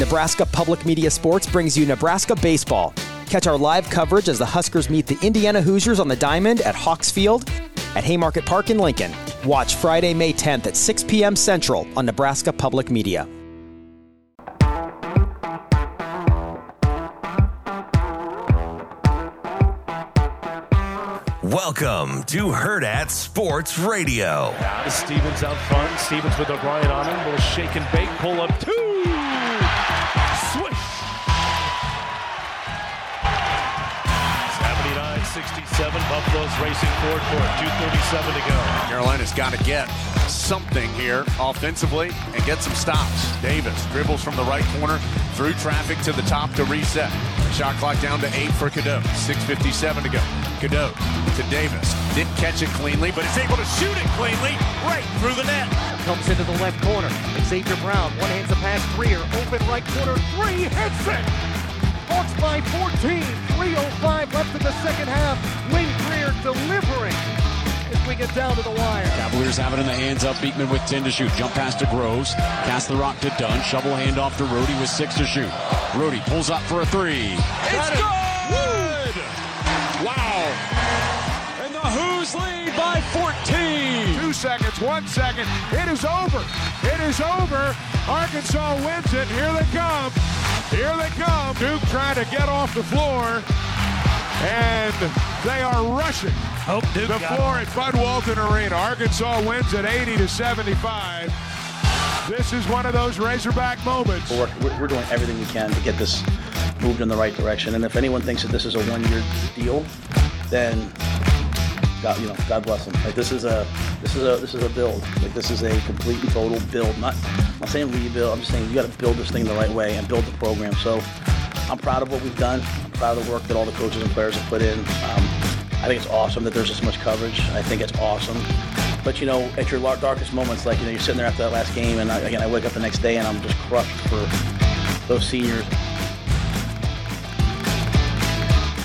Nebraska Public Media Sports brings you Nebraska Baseball. Catch our live coverage as the Huskers meet the Indiana Hoosiers on the Diamond at Hawks Field at Haymarket Park in Lincoln. Watch Friday, May 10th at 6 p.m. Central on Nebraska Public Media. Welcome to Hurrdat Sports Radio. Now to Stevens out front. Stevens with O'Brien on him. Little shake and bake. Pull up two. 79-67. Buffalo's racing forward for it. 2.37 to go. Carolina's got to get something here offensively and get some stops. Davis dribbles from the right corner through traffic to the top to reset. Shot clock down to eight for Cadeau. 6.57 to go. Cadeau to Davis. Didn't catch it cleanly, but is able to shoot it cleanly right through the net. Comes into the left corner. Xavier Brown, one hands a pass, Greer, open right corner, three, hits it! By 14, 3.05 left in the second half. Lynn Greer delivering as we get down to the wire. Cavaliers have it in the hands of Beekman with 10 to shoot. Jump pass to Groves. Cast the rock to Dunn. Shovel hand off to Rody with 6 to shoot. Rody pulls up for a three. It's good! Wow! And the Hoos lead by 14. Two seconds, one second. It is over. It is over. Arkansas wins it. Here they come. Here they come. Duke trying to get off the floor. And they are rushing Hope Duke the floor at Bud Walton Arena. Arkansas wins at 80 to 75. This is one of those Razorback moments. We're, we're doing everything we can to get this moved in the right direction. And if anyone thinks that this is a one-year deal, then God, you know, God bless them. Like this is a, this is a, this is a build. Like this is a complete and total build. Not, I'm not saying rebuild. I'm just saying you got to build this thing the right way and build the program. So, I'm proud of what we've done. I'm proud of the work that all the coaches and players have put in. Um, I think it's awesome that there's this much coverage. I think it's awesome. But you know, at your darkest moments, like you know, you're sitting there after that last game, and I, again, I wake up the next day and I'm just crushed for those seniors.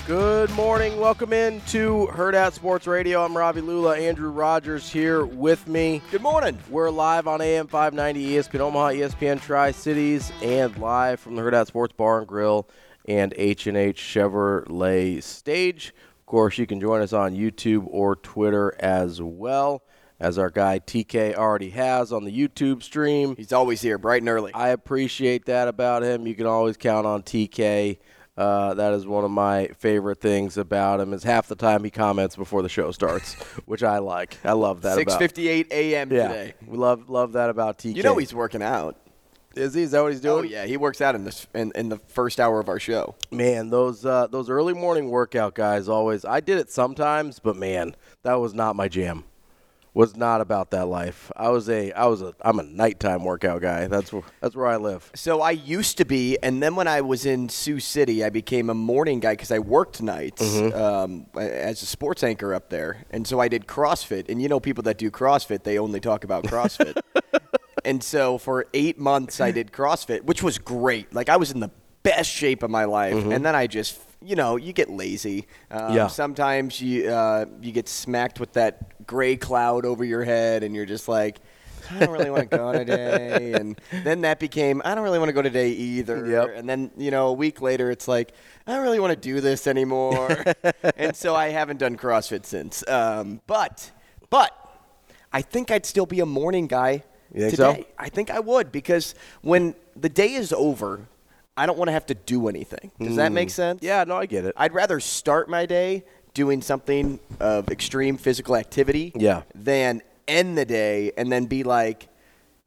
Good morning. Welcome in to Hurrdat Sports Radio. I'm Ravi Lulla. Andrew Rogers here with me. Good morning. We're live on AM 590 ESPN Omaha, ESPN Tri Cities, and live from the Hurrdat Sports Bar and Grill and H&H Chevrolet stage. Of course, you can join us on YouTube or Twitter as well, as our guy TK already has on the YouTube stream. He's always here, bright and early. I appreciate that about him. You can always count on TK. Uh, that is one of my favorite things about him. Is half the time he comments before the show starts, which I like. I love that. Six about- fifty eight a.m. Yeah, today. we love love that about TK. You know he's working out. is he? Is that what he's doing? Oh yeah, he works out in this in, in the first hour of our show. Man, those uh, those early morning workout guys always. I did it sometimes, but man, that was not my jam. Was not about that life. I was a I was a I'm a nighttime workout guy. That's where that's where I live. So I used to be, and then when I was in Sioux City, I became a morning guy because I worked nights Mm-hmm. um, as a sports anchor up there, and so I did CrossFit. And you know, people that do CrossFit, they only talk about CrossFit. and so for eight months, I did CrossFit, which was great. Like I was in the best shape of my life, and then I just, you know, you get lazy. Um, Mm-hmm. Yeah. Sometimes you uh, you get smacked with that gray cloud over your head, and you're just like. I don't really want to go today, and then that became I don't really want to go today either. Yep. And then you know a week later, it's like I don't really want to do this anymore, and so I haven't done CrossFit since. Um, but but I think I'd still be a morning guy You think so? today. I think I would because when the day is over, I don't want to have to do anything. Does that make sense? Mm. Yeah, no, I get it. I'd rather start my day doing something of extreme physical activity Yeah. than end the day and then be like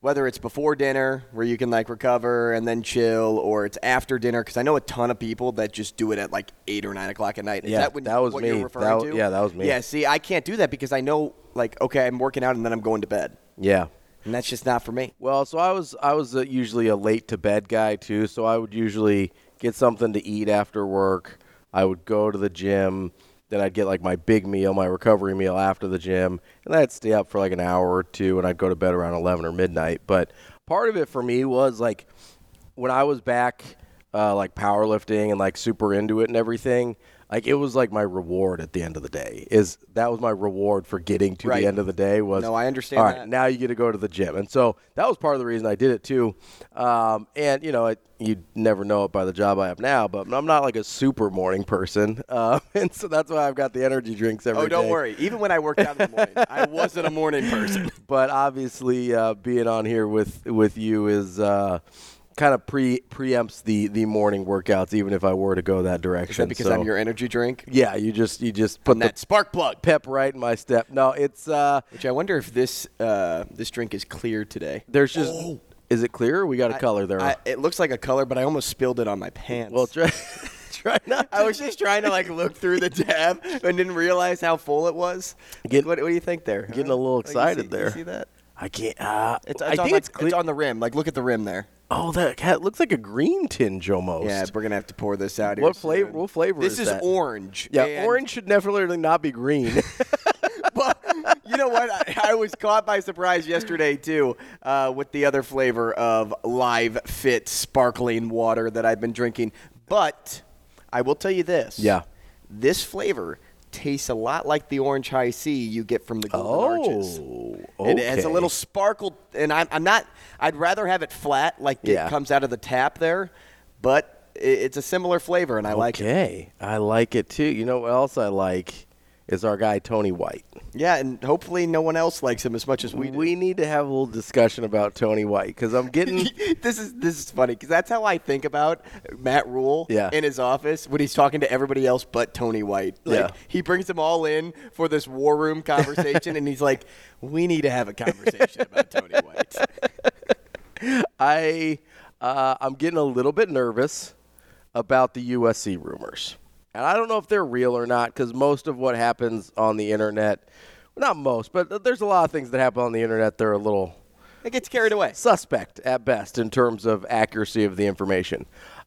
whether it's before dinner where you can like recover and then chill or it's after dinner because i know a ton of people that just do it at like 8 or 9 o'clock at night is Yeah, that, when, that was what me. you're referring That- to yeah, that was me. yeah see i can't do that because i know like okay i'm working out and then i'm going to bed Yeah. And that's just not for me Well, so I was I was uh usually a late to bed guy too. So I would usually get something to eat after work. I would go to the gym. Then I'd get like my big meal, my recovery meal after the gym, and I'd stay up for like an hour or two, and I'd go to bed around eleven or midnight. But part of it for me was like when I was back, uh, like powerlifting and like super into it and everything. Like it was like my reward at the end of the day. Is that was my reward for getting to Right. the end of the day was No, I understand All right, that. now you get to go to the gym, and so that was part of the reason I did it too. Um, and you know, it, you never know it by the job I have now, but I'm not like a super morning person, uh, and so that's why I've got the energy drinks every Oh, don't day. worry. Even when I worked out in the morning, I wasn't a morning person. But obviously, uh, being on here with with you is. Uh, Kind of pre preempts the the morning workouts, even if I were to go that direction. that because So- I'm your energy drink? Yeah, you just you just put I'm the that spark plug. pep right in my step. No, it's uh Which I wonder if this uh, this drink is clear today. there's just is it clear? We got a color there. Oh. I, it looks like a color, but I almost spilled it on my pants. well, try try not. I was just trying to like look through the tab and didn't realize how full it was. Get- what, what do you think there? getting a little Like, you excited see- there. You see that? I can't. Uh, It's, I it's on think my- it's clear. on the rim. Like, look at the rim there. Oh, that cat looks like a green tinge almost. Yeah, we're gonna have to pour this out. here What flavor? What flavor is This is is that? orange. Yeah, orange should definitely not be green. But you know what? I, I was caught by surprise yesterday too uh, with the other flavor of Live Fit sparkling water that I've been drinking. But I will tell you this. Yeah. This flavor tastes a lot like the orange Hi-C you get from the Golden Arches. Oh, It has a little sparkle, and I'm, I'm not. I'd rather have it flat, like Yeah. it comes out of the tap there, but it's a similar flavor, and I like it. Okay, I like it too. You know what else I like is our guy Tony White. Yeah, and hopefully no one else likes him as much as we do. We need to have a little discussion about Tony White because I'm getting. this is this is funny because that's how I think about Matt Rhule Yeah. in his office when he's talking to everybody else but Tony White. Like Yeah. he brings them all in for this war room conversation, and he's like, "We need to have a conversation about Tony White." I uh, I'm getting a little bit nervous about the USC rumors, and I don't know if they're real or not because most of what happens on the internet, well, not most, but there's a lot of things that happen on the internet that are a little It gets carried away. suspect at best in terms of accuracy of the information.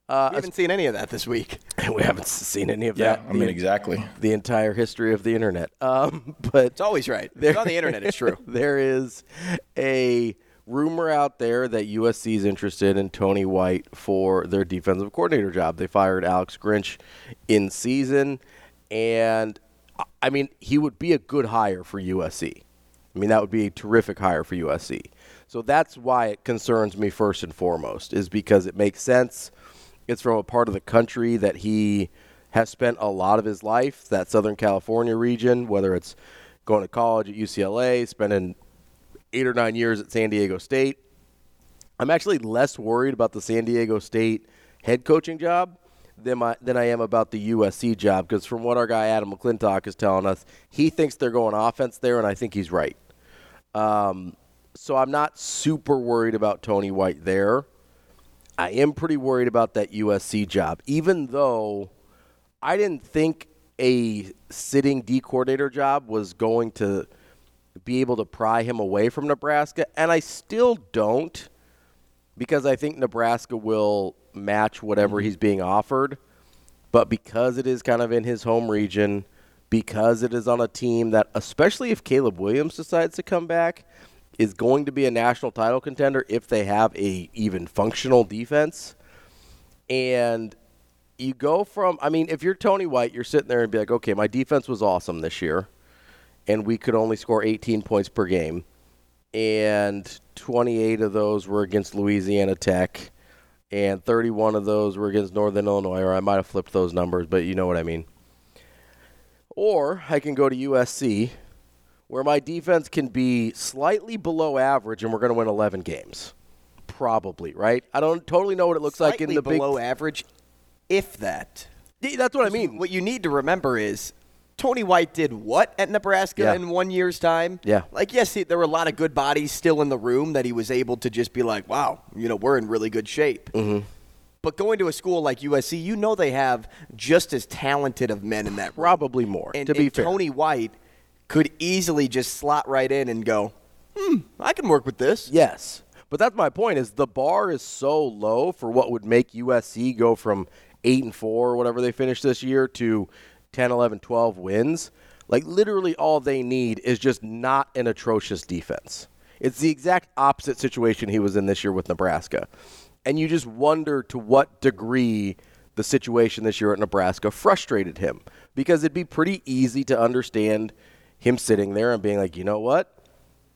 Uh, We haven't seen any of that this week. we haven't seen any of Yeah, that. I mean, the, exactly. the entire history of the internet. Um, but It's always right. It's on the internet. It's true. there is a rumor out there that USC is interested in Tony White for their defensive coordinator job. They fired Alex Grinch in season, and I mean, he would be a good hire for USC. I mean, that would be a terrific hire for USC. So that's why it concerns me first and foremost, is because it makes sense. It's from a part of the country that he has spent a lot of his life, that Southern California region, whether it's going to college at UCLA, spending eight or nine years at San Diego State. I'm actually less worried about the San Diego State head coaching job than, my, than I am about the USC job because from what our guy Adam McClintock is telling us, he thinks they're going offense there, and I think he's right. Um, so I'm not super worried about Tony White there. I am pretty worried about that USC job, even though I didn't think a sitting D coordinator job was going to be able to pry him away from Nebraska, and I still don't because I think Nebraska will match whatever mm-hmm. he's being offered. But because it is kind of in his home region, because it is on a team that, especially if Caleb Williams decides to come back, is going to be a national title contender if they have a even functional defense. And you go from, I mean, if you're Tony White, you're sitting there and be like, okay, my defense was awesome this year, and we could only score 18 points per game, and 28 of those were against Louisiana Tech, and 31 of those were against Northern Illinois, or I might have flipped those numbers, but you know what I mean. Or I can go to USC, where my defense can be slightly below average, and we're going to win 11 games. Probably, right? I don't totally know what it looks like in Slightly the big below average, if that. That's what I mean. What you need to remember is Tony White did what at Nebraska Yeah. in one year's time? Yeah. Like, yes, he, there were a lot of good bodies still in the room that he was able to just be like, wow, you know, we're in really good shape. Mm-hmm. But going to a school like USC, you know they have just as talented of men in that room. Probably more, And, to be fair. Tony White could easily just slot right in and go, hmm, I can work with this. Yes. But that's my point is the bar is so low for what would make USC go from 8 and 4 or whatever they finished this year to 10, 11, 12 wins. Like literally all they need is just not an atrocious defense. It's the exact opposite situation he was in this year with Nebraska. And you just wonder to what degree the situation this year at Nebraska frustrated him because it'd be pretty easy to understand him sitting there and being like, you know what?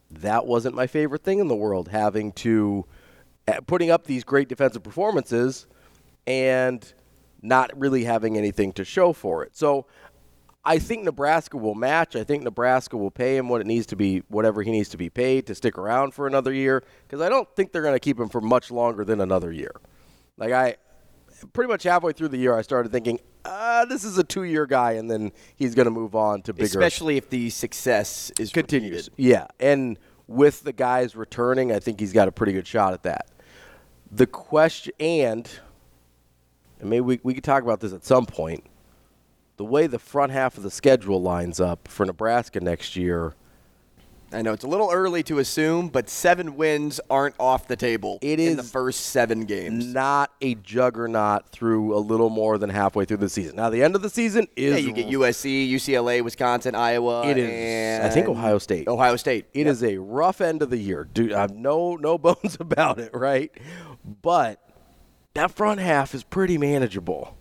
That wasn't my favorite thing in the world, having to uh, putting up these great defensive performances and not really having anything to show for it. So I think Nebraska will match. I think Nebraska will pay him what it needs to be, whatever he needs to be paid to stick around for another year. Because I don't think they're going to keep him for much longer than another year. Like I, pretty much halfway through the year, I started thinking, uh, this is a two-year guy, and then he's going to move on to bigger. Especially if the success is continues. repeated. Yeah, and with the guys returning, I think he's got a pretty good shot at that. The question, and, and maybe we, we could talk about this at some point. The way the front half of the schedule lines up for Nebraska next year, I know it's a little early to assume, but seven wins aren't off the table. It in the first seven games. not a juggernaut through a little more than halfway through the season. Now, the end of the season is Yeah, you get USC, UCLA, Wisconsin, Iowa. It is. And I think Ohio State. Ohio State. It is a rough end of the year. Dude, I have no no bones about it, right? But that front half is pretty manageable.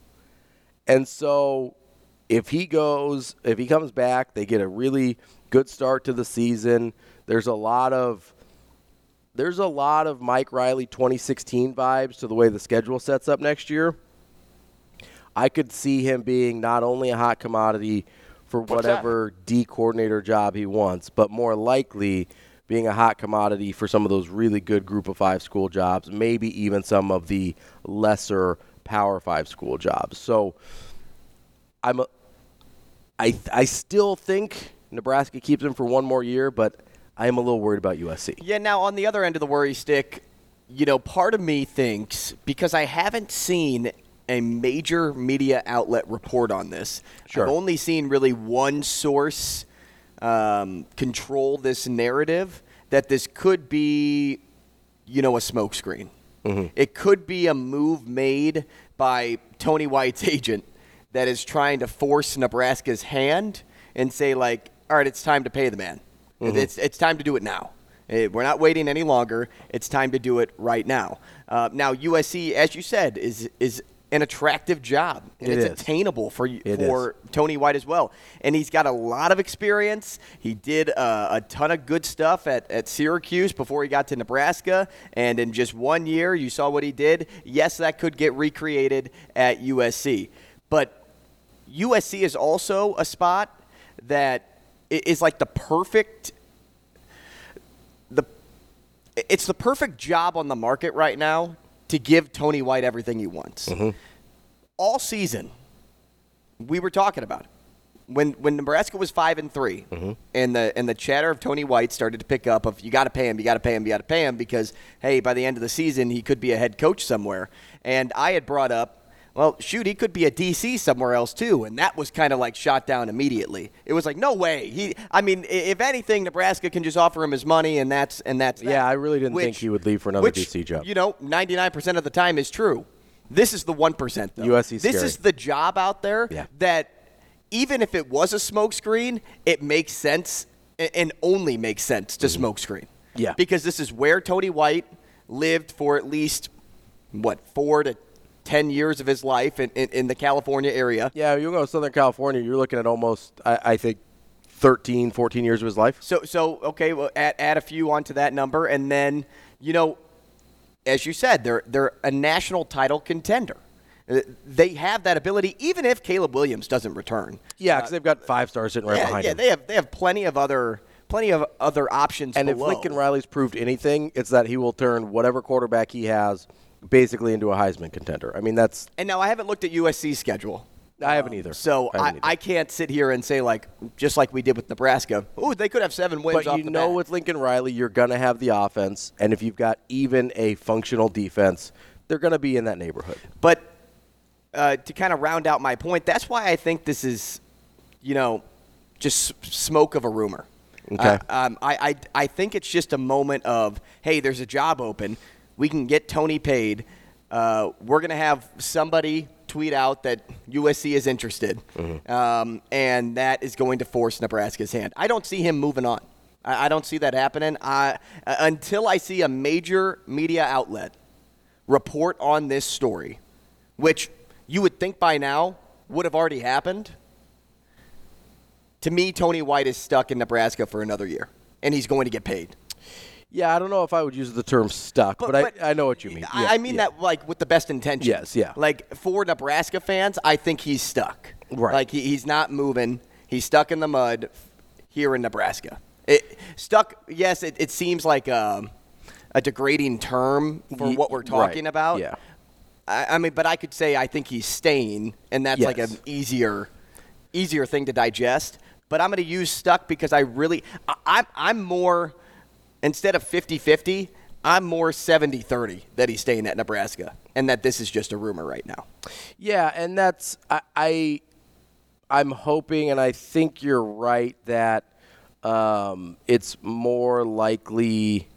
And so if he goes, if he comes back, they get a really good start to the season. There's a lot of there's a lot of Mike Riley 2016 vibes to the way the schedule sets up next year. I could see him being not only a hot commodity for whatever D coordinator job he wants, but more likely being a hot commodity for some of those really good group of five school jobs, maybe even some of the lesser power five school jobs. So I'm a, I I still think Nebraska keeps him for one more year, but I am a little worried about USC. Yeah, now on the other end of the worry stick, you know, part of me thinks because I haven't seen a major media outlet report on this. Sure. I've only seen really one source um, control this narrative that this could be, you know, a smokescreen. It could be a move made by Tony White's agent that is trying to force Nebraska's hand and say like, all right, it's time to pay the man. It's it's time to do it now. Eh, We're not waiting any longer. It's time to do it right now. Uh, now USC, as you said, is is an attractive job and It it's is. attainable for It for Tony White as well. And he's got a lot of experience. He did uh, a ton of good stuff at, at Syracuse before he got to Nebraska. And in just one year, you saw what he did. Yes, that could get recreated at USC. But USC is also a spot that is like the perfect the it's the perfect job on the market right now to give Tony White everything he wants. Mm-hmm. All season, we were talking about it. When when Nebraska was five and 3 mm-hmm. and the and the chatter of Tony White started to pick up of you got to pay him, you got to pay him, you got to pay him because hey, by the end of the season he could be a head coach somewhere. And I had brought up well, shoot, he could be a DC somewhere else too, and that was kind of like shot down immediately. It was like, no way. He, I mean, if anything, Nebraska can just offer him his money, and that's and that's. that. Yeah, I really didn't think he would leave for another which, DC job. You know, ninety nine percent of the time is true. This is the one percent. USC 's This scary. is the job out there Yeah. that even if it was a smokescreen, it makes sense and only makes sense to smokescreen. Mm-hmm. Yeah. because this is where Tony White lived for at least what four to ten years of his life in, in, in the California area. Yeah, you go to Southern California, you're looking at almost, I, I think, 13, 14 years of his life. So so okay, well add add a few onto that number, and then you know, as you said, they're they're a national title contender. Uh, They have that ability, even if Caleb Williams doesn't return. Yeah, because they've got five stars sitting right yeah, behind yeah, him. they have they have plenty of other plenty of other options. and if. Lincoln Riley's proved anything, it's that he will turn whatever quarterback he has basically into a Heisman contender. I mean, that's and now I haven't looked at USC's schedule. I haven't either. So I I, haven't either. I can't sit here and say like just like we did with Nebraska. Ooh, they could have seven wins. But you know, bat. with Lincoln Riley, you're going to have the offense, and if you've got even a functional defense, they're going to be in that neighborhood. But uh, to kind of round out my point, that's why I think this is, you know, just smoke of a rumor. Okay. Uh, um, I, I, I think it's just a moment of, hey, there's a job open. We can get Tony paid. Uh, we're going to have somebody tweet out that USC is interested. Um, and that is going to force Nebraska's hand. I don't see him moving on. I, I don't see that happening. I, uh, until I see a major media outlet report on this story, which you would think by now would have already happened. To me, Tony White is stuck in Nebraska for another year, and he's going to get paid. Yeah, I don't know if I would use the term stuck, but, But- I, I know what you mean. I- Yeah, I mean yeah. that like with the best intentions. Yes, yeah. Like for Nebraska fans, I think he's stuck. Right. Like he, he's not moving. He's stuck in the mud here in Nebraska. It, stuck. Yes, it, it seems like a, a degrading term for what we're right, talking about. yeah. I, I mean, but I could say I think he's staying, and that's like an easier, easier thing to digest. But I'm going to use stuck because I really, I, I'm, I'm more, instead of 50-50, I'm more 70-30 that he's staying at Nebraska, and that this is just a rumor right now. Yeah, and that's I, I I'm hoping, and I think you're right that um, it's more likely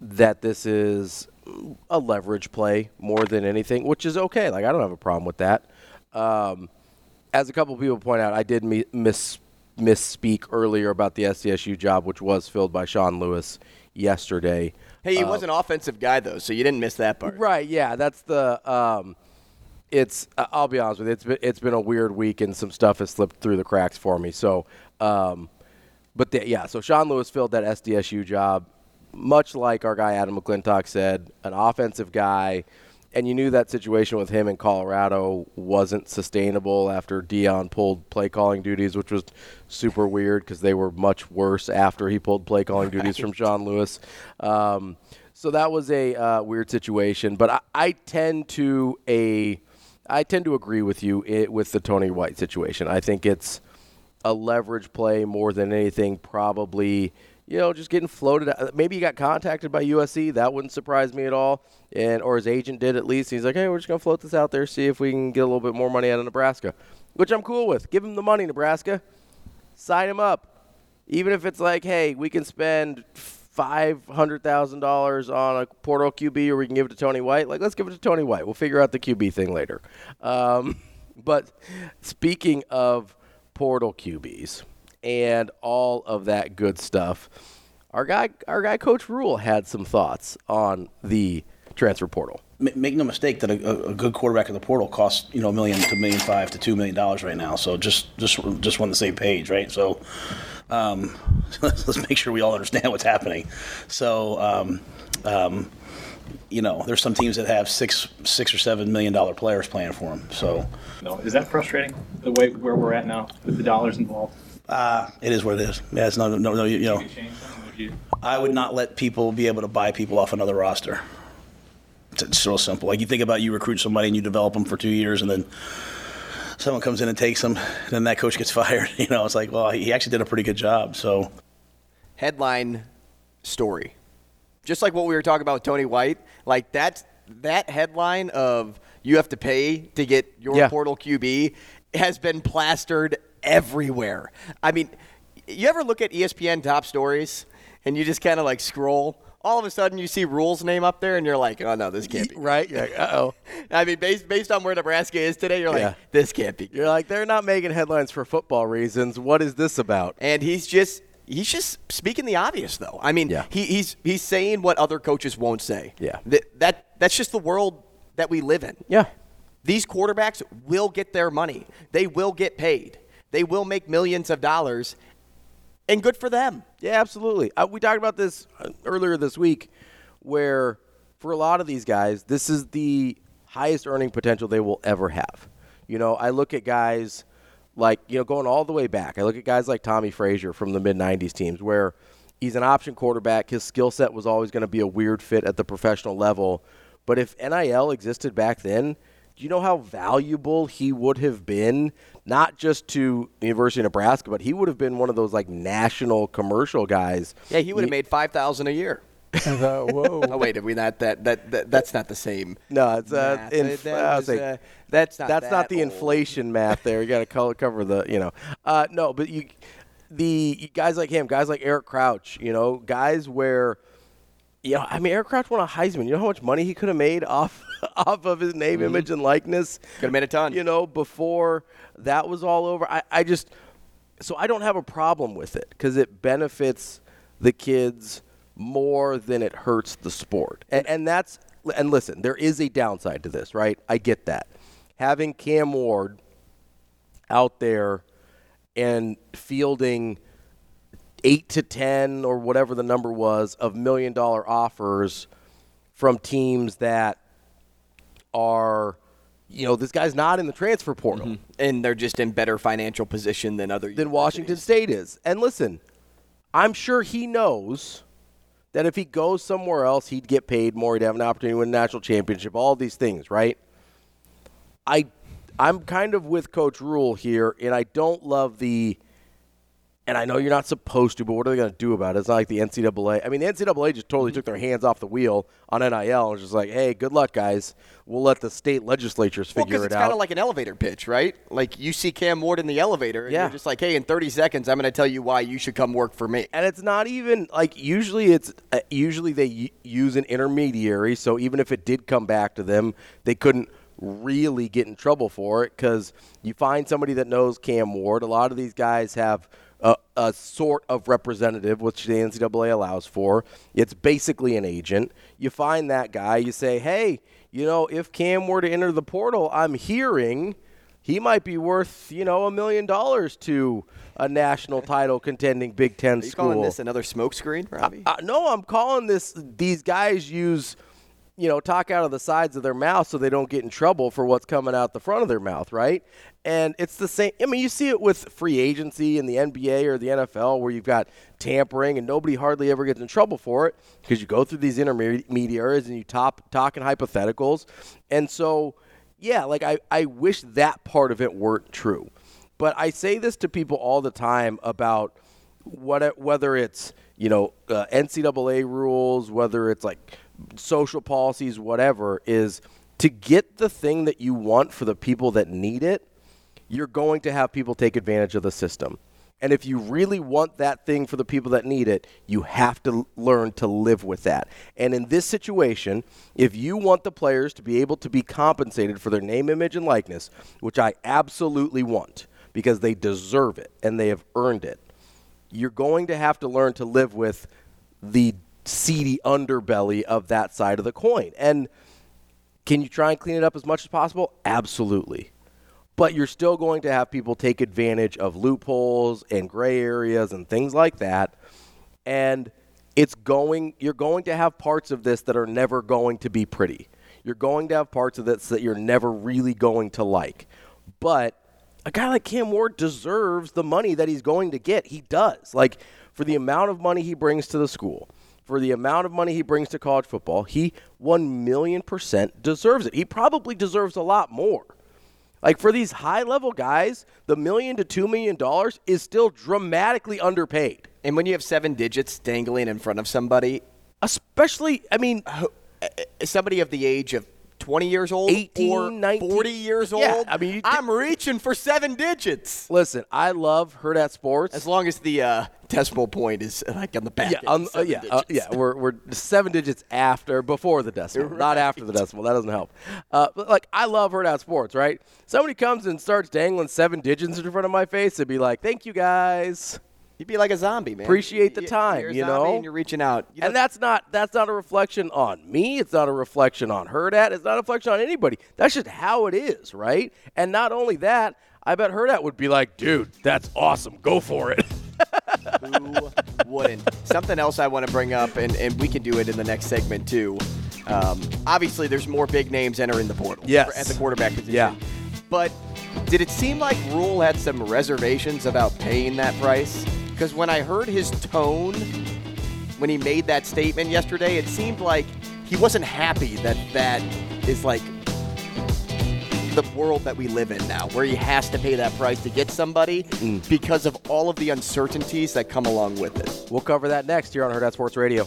that this is a leverage play more than anything, which is okay. Like I don't have a problem with that. Um, as a couple people point out, I did mi- miss misspeak earlier about the SDSU job, which was filled by Sean Lewis yesterday. Hey, he Uh, was an offensive guy though, so you didn't miss that part. Right. Yeah. That's the. Um, it's. I- I'll be honest with you. It's been. It's been a weird week, and some stuff has slipped through the cracks for me. So, um, but the, yeah. So Sean Lewis filled that SDSU job, much like our guy Adam McClintock said, an offensive guy. And you knew that situation with him in Colorado wasn't sustainable after Deion pulled play calling duties, which was super weird because they were much worse after he pulled play calling duties from Sean Lewis. Um, so that was a uh, weird situation. But I, I tend to a I tend to agree with you i with the Tony White situation. I think it's a leverage play more than anything. Probably, you know, just getting floated. Maybe he got contacted by USC. That wouldn't surprise me at all. And or his agent did at least. He's like, hey, we're just gonna float this out there, see if we can get a little bit more money out of Nebraska, which I'm cool with. Give him the money, Nebraska. Sign him up. Even if it's like, hey, we can spend five hundred thousand dollars on a portal QB, or we can give it to Tony White. Like, let's give it to Tony White. We'll figure out the QB thing later. Um, but speaking of portal QBs and all of that good stuff, our guy, our guy, Coach Rhule had some thoughts on the transfer portal. Ma- Make no mistake that a, a- a good quarterback in the portal costs you know a million to a million five to two million dollars right now. So just just just on the same page, right? So um, let's, let's make sure we all understand what's happening. So um, um, you know, there's some teams that have six six or seven million dollar players playing for them. So No, is that frustrating? The way where we're at now with the dollars involved. Uh, it is what it is. Yeah, it's not no no you know. Could change something, would you? I would not let people be able to buy people off another roster. It's, it's real simple. Like you think about you recruit somebody and you develop them for two years, and then someone comes in and takes them, and then that coach gets fired. You know, it's like, well, he actually did a pretty good job. So headline story. Just like what we were talking about with Tony White, like that that headline of you have to pay to get your Yeah. portal QB has been plastered everywhere. I mean, you ever look at ESPN top stories and you just kind of like scroll? All of a sudden, you see Rhules name up there, and you're like, "Oh no, this can't be right." You're like, uh-oh. I mean, based based on where Nebraska is today, you're like, Yeah. "This can't be." You're like, they're not making headlines for football reasons. What is this about? And he's just he's just speaking the obvious though. I mean, Yeah. he, he's he's saying what other coaches won't say. Yeah. That, that that's just the world that we live in. Yeah. These quarterbacks will get their money. They will get paid. They will make millions of dollars. And good for them. Yeah, absolutely. Uh, we talked about this uh, earlier this week, where for a lot of these guys, this is the highest earning potential they will ever have. You know, I look at guys like, you know, going all the way back. I look at guys like Tommie Frazier from the mid 90s teams, where he's an option quarterback. His skill set was always going to be a weird fit at the professional level. But if NIL existed back then, do you know how valuable he would have been, not just to the University of Nebraska, but he would have been one of those like national commercial guys. Yeah, he would have made five thousand a year. whoa! Oh wait, are we not that, that that that's not the same? No, it's uh, math. inf- That was, was uh, that's not that's not that the old. inflation math. There, you got to color cover the you know. Uh, no, but you, the guys like him, guys like Eric Crouch, you know, guys where, you know, I mean, Eric Crouch won a Heisman. You know how much money he could have made off off of his name, mm-hmm. image, and likeness. Could have made a ton. You know, before that was all over. I, I just, so I don't have a problem with it because it benefits the kids more than it hurts the sport. And, and that's, and listen, there is a downside to this, right? I get that. having Cam Ward out there and fielding eight to ten or whatever the number was of million dollar offers from teams that are you know this guy's not in the transfer portal Mm-hmm. and they're just in better financial position than other than Washington State is. And listen, I'm sure he knows that if he goes somewhere else, he'd get paid more. He'd have an opportunity to win a national championship. All these things, right? I, I'm kind of with Coach Rhule here, and I don't love the. And I know you're not supposed to, but what are they going to do about it? It's not like the NCAA. I mean, the NCAA just totally took their hands off the wheel on NIL and was just like, "Hey, good luck, guys. We'll let the state legislatures figure because it out. it's kind of like an elevator pitch, right? Like you see Cam Ward in the elevator, and Yeah. you're just like, "Hey, in 30 seconds, I'm going to tell you why you should come work for me." and it's not even like usually it's uh, usually they y- use an intermediary so even if it did come back to them they couldn't really get in trouble for it because you find somebody that knows cam ward a lot of these guys have a, a sort of representative which the ncaa allows for it's basically an agent you find that guy you say hey you know if cam were to enter the portal i'm hearing he might be worth, you know, a million dollars to a national title contending Big Ten Are you school. calling this another smokescreen, Ravi? Uh, no, I'm calling this. These guys use, you know, talk out of the sides of their mouth so they don't get in trouble for what's coming out the front of their mouth, right? And it's the same. I mean, you see it with free agency in the NBA or the NFL where you've got tampering and nobody hardly ever gets in trouble for it because you go through these intermediaries and you top talk in hypotheticals, and so yeah, like I, I wish that part of it weren't true. But I say this to people all the time about what whether it's you know uh, NCAA rules, whether it's like social policies, whatever, is to get the thing that you want for the people that need it. You're going to have people take advantage of the system. And if you really want that thing for the people that need it, you have to learn to live with that. And in this situation, if you want the players to be able to be compensated for their name, image, and likeness, which I absolutely want because they deserve it and they have earned it, you're going to have to learn to live with the seedy underbelly of that side of the coin. And can you try and clean it up as much as possible? Absolutely. But you're still going to have people take advantage of loopholes and gray areas and things like that. And it's going you're going to have parts of this that are never going to be pretty. You're going to have parts of this that you're never really going to like. But a guy like Cam Ward deserves the money that he's going to get. He does. Like for the amount of money he brings to the school, for the amount of money he brings to college football, he 1 million percent deserves it. He probably deserves a lot more. Like for these high level guys, the million to two million dollars is still dramatically underpaid. And when you have seven digits dangling in front of somebody, especially, I mean, eh, eh, somebody of the age of 20 years old 18, or 19 40 years old, Yeah, I mean, you I'm reaching for seven digits. Listen, I love Hurrdat Sports. As long as the uh, decimal point is uh, like on the back. Yeah, end, um, yeah, uh, yeah. We're we're seven digits after, before the decimal, not after the decimal. That doesn't help. Uh, but like, I love Hurrdat Sports, right? Somebody comes and starts dangling seven digits in front of my face, and be like, "Thank you, guys." You'd be like a zombie, man. Appreciate the time, you're a you know. and you're reaching out. You and that's not that's not a reflection on me. It's not a reflection on Hurrdat. It's not a reflection on anybody. That's just how it is, right? And not only that, I bet Hurrdat would be like, "Dude, that's awesome. Go for it." Who wouldn't? Something else I want to bring up, and, and we can do it in the next segment too. Um, obviously, there's more big names entering the portal Yes. at the quarterback position. Yeah. But did it seem like Rhule had some reservations about paying that price? Because when I heard his tone when he made that statement yesterday, it seemed like he wasn't happy that that is like the world that we live in now, where he has to pay that price to get somebody mm. because of all of the uncertainties that come along with it. We'll cover that next here on Hurrdat Sports Radio.